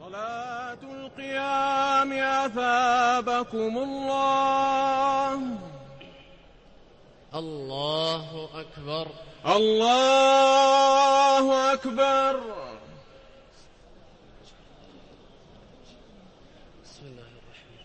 صلاة القيام أثابكم الله. الله أكبر. الله أكبر بسم الله الرحمن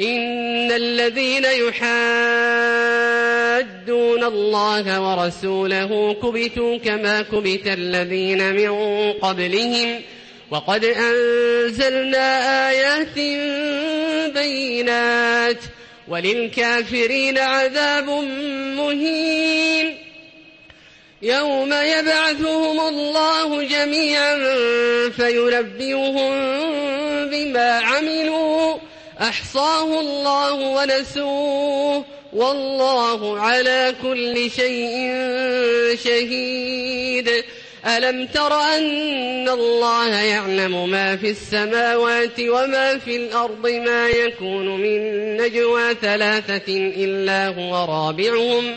إن الذين يحادون الله ورسوله كبتوا كما كبت الذين من قبلهم وقد أنزلنا آيات بينات وللكافرين عذاب مهين يوم يبعثهم الله جميعا فينبئهم بما عملوا أحصاه الله ونسوه والله على كل شيء شهيد. ألم تر أن الله يعلم ما في السماوات وما في الأرض ما يكون من نجوى ثلاثة إلا هو رابعهم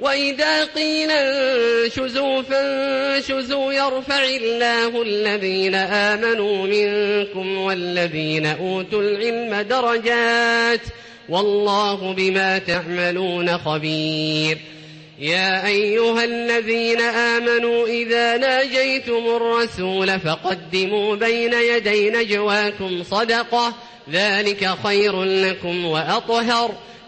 وإذا قيل انشزوا فانشزوا يرفع الله الذين آمنوا منكم والذين أوتوا العلم درجات والله بما تعملون خبير. يا أيها الذين آمنوا إذا ناجيتم الرسول فقدموا بين يدي نجواكم صدقة ذلك خير لكم وأطهر.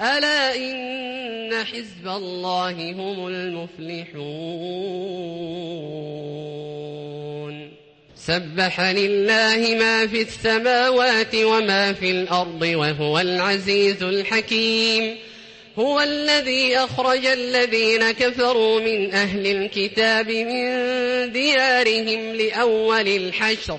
ألا إن حزب الله هم المفلحون. سبح لله ما في السماوات وما في الأرض وهو العزيز الحكيم. هو الذي أخرج الذين كفروا من أهل الكتاب من ديارهم لأول الحشر.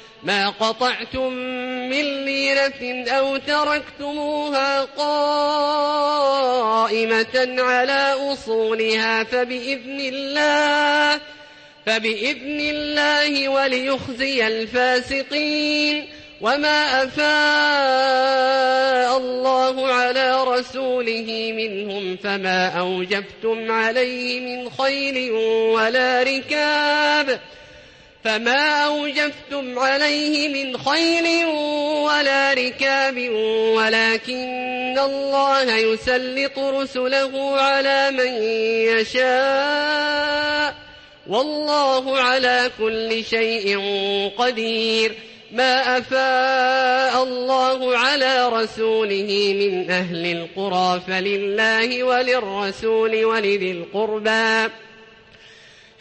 ما قطعتم من ليرة أو تركتموها قائمة على أصولها فبإذن الله فبإذن الله وليخزي الفاسقين. وما أفاء الله على رسوله منهم فما أوجفتم عليه من خيل ولا ركاب. فما أوجفتم عليه من خيل ولا ركاب ولكن الله يسلط رسله على من يشاء والله على كل شيء قدير ما أفاء الله على رسوله من أهل القرى فلله وللرسول ولذي القربى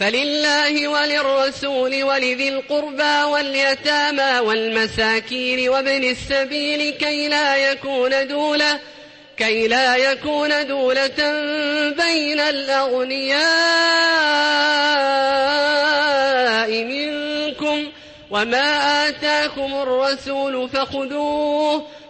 فلله وللرسول ولذي القربى واليتامى والمساكين وابن السبيل كي لا يكون دولة كي لا يكون دولة بين الأغنياء منكم وما آتاكم الرسول فخذوه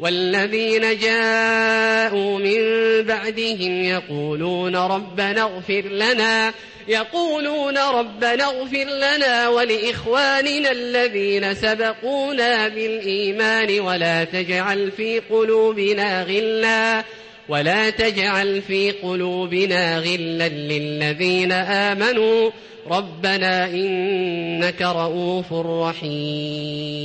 والذين جاءوا من بعدهم يقولون ربنا اغفر لنا يقولون ربنا اغفر لنا ولإخواننا الذين سبقونا بالإيمان ولا تجعل في قلوبنا غلا ولا تجعل في قلوبنا غلا للذين آمنوا ربنا إنك رؤوف رحيم.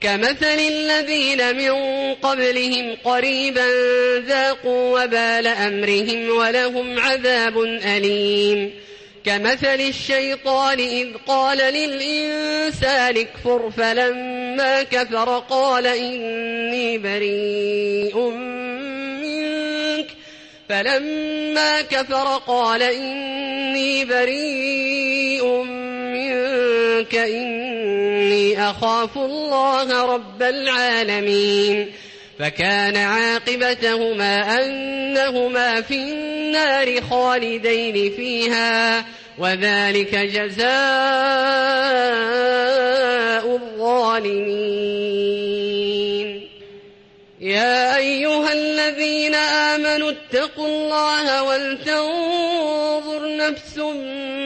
كمثل الذين من قبلهم قريبا ذاقوا وبال أمرهم ولهم عذاب أليم. كمثل الشيطان إذ قال للإنسان اكفر فلما كفر قال إني بريء منك. فلما كفر قال إني بريء منك إني أخاف الله رب العالمين. فكان عاقبتهما أنهما في النار خالدين فيها وذلك جزاء الظالمين. يا أيها الذين آمنوا اتقوا الله ولتنظر نفس ما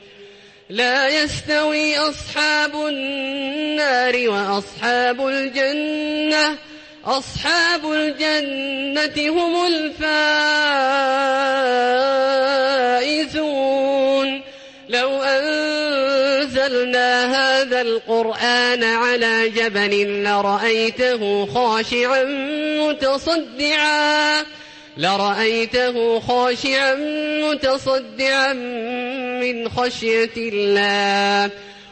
لا يستوي أصحاب النار وأصحاب الجنة. أصحاب الجنة هم الفائزون. لو أنزلنا هذا القرآن على جبل لرأيته خاشعا متصدعا. لرأيته خاشعا متصدعا من خشية الله.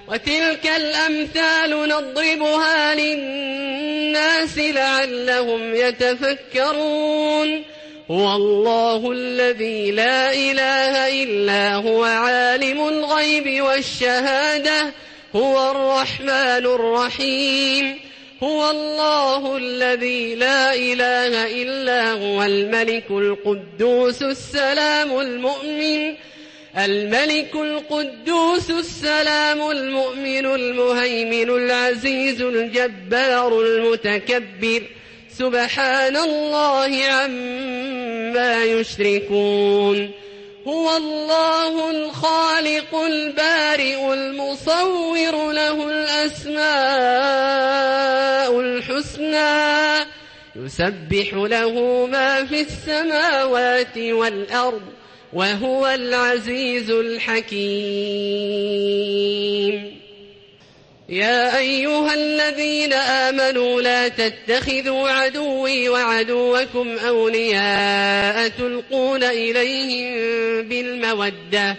وتلك الأمثال نضربها للناس لعلهم يتفكرون. هو الله الذي لا إله إلا هو عالم الغيب والشهادة هو الرحمن الرحيم. هو الله الذي لا إله إلا هو الملك القدوس السلام المؤمن الملك القدوس السلام المؤمن المهيمن العزيز الجبار المتكبر سبحان الله عما يشركون هو الله الخالق البارئ المصور له الأسماء الحسنى يسبح له ما في السماوات والأرض وهو العزيز الحكيم. يا أيها الذين آمنوا لا تتخذوا عدوي وعدوكم أولياء تلقون إليهم بالمودة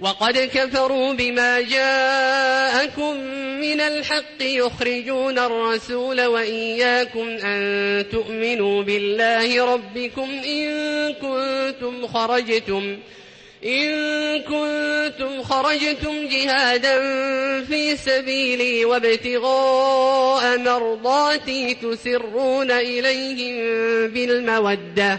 وقد كفروا بما جاءكم من الحق يخرجون الرسول وإياكم أن تؤمنوا بالله ربكم إن كنتم خرجتم إن كنتم خرجتم جهادا في سبيلي وابتغاء مرضاتي تسرون إليهم بالمودة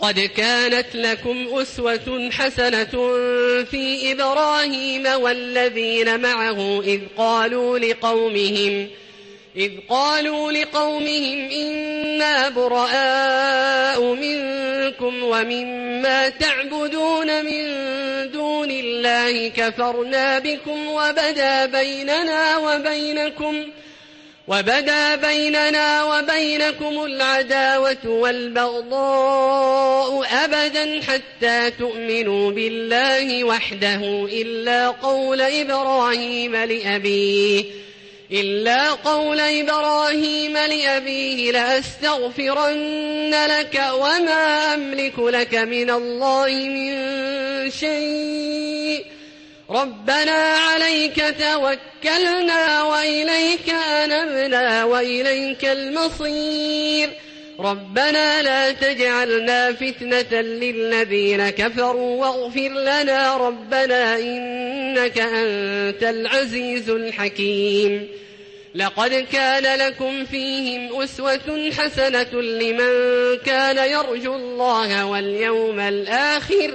قد كانت لكم أسوة حسنة في إبراهيم والذين معه إذ قالوا لقومهم إذ قالوا لقومهم إنا براء منكم ومما تعبدون من دون الله كفرنا بكم وبدا بيننا وبينكم وبدا بيننا وبينكم العداوة والبغضاء أبدا حتى تؤمنوا بالله وحده إلا قول إبراهيم لأبيه إلا قول إبراهيم لأبيه لأستغفرن لك وما أملك لك من الله من شيء. ربنا عليك توكلنا وإليك أنبنا وإليك المصير. ربنا لا تجعلنا فتنة للذين كفروا واغفر لنا ربنا إنك أنت العزيز الحكيم. لقد كان لكم فيهم أسوة حسنة لمن كان يرجو الله واليوم الآخر.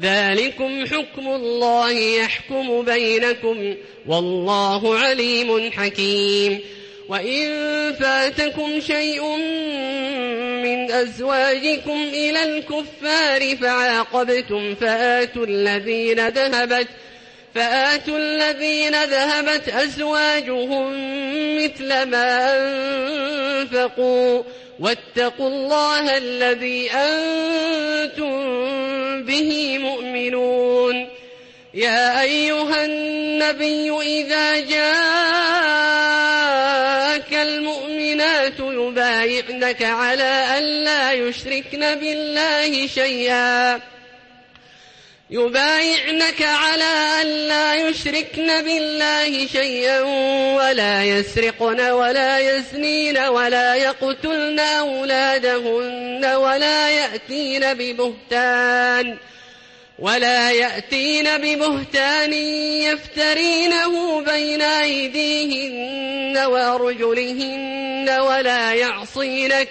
ذلكم حكم الله يحكم بينكم والله عليم حكيم. وإن فاتكم شيء من أزواجكم إلى الكفار فعاقبتم فآتوا الذين ذهبت فآتوا الذين ذهبت أزواجهم مثل ما أنفقوا. واتقوا الله الذي أنتم به مؤمنون. يا أيها النبي إذا جاءك المؤمنات يبايعنك على أن لا يشركن بالله شيئا. يبايعنك على أن لا يشركن بالله شيئا ولا يسرقن ولا يزنين ولا يقتلن أولادهن ولا يأتين ببهتان ولا يأتين ببهتان يفترينه بين أيديهن وأرجلهن ولا يعصينك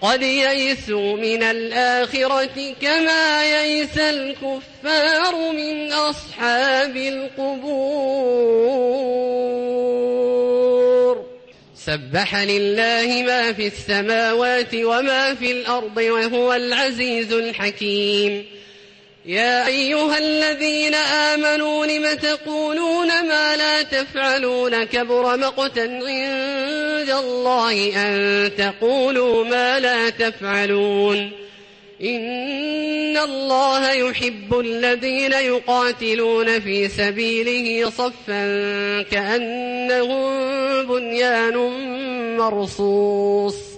قد يئسوا من الآخرة كما يئس الكفار من أصحاب القبور. سبح لله ما في السماوات وما في الأرض وهو العزيز الحكيم. يا أيها الذين آمنوا لم تقولون ما لا تفعلون كبر مقتا عند الله أن تقولوا ما لا تفعلون إن الله يحب الذين يقاتلون في سبيله صفا كأنهم بنيان مرصوص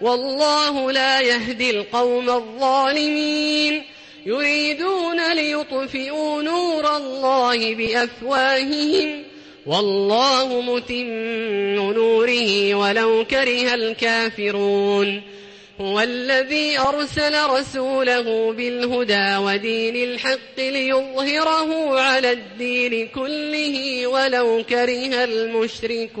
والله لا يهدي القوم الظالمين. يريدون ليطفئوا نور الله بأفواههم. والله متم نوره ولو كره الكافرون. هو الذي أرسل رسوله بالهدى ودين الحق ليظهره على الدين كله ولو كره المشركون.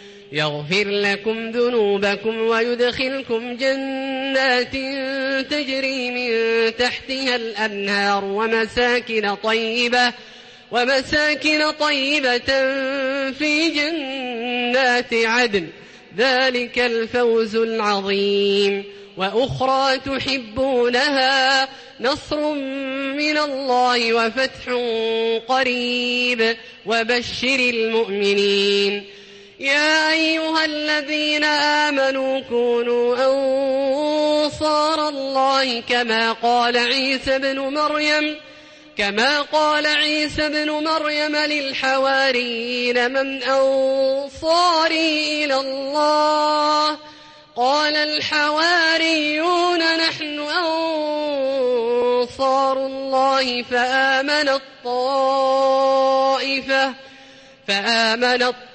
يغفر لكم ذنوبكم ويدخلكم جنات تجري من تحتها الأنهار ومساكن طيبة ومساكن طيبة في جنات عدن. ذلك الفوز العظيم. وأخرى تحبونها نصر من الله وفتح قريب. وبشر المؤمنين. يا أيها الذين آمنوا كونوا أنصار الله كما قال عيسى بن مريم كما قال عيسى بن مريم للحواريين من أنصاري إلى الله. قال الحواريون نحن أنصار الله فآمن الطائفة فآمن الطائفة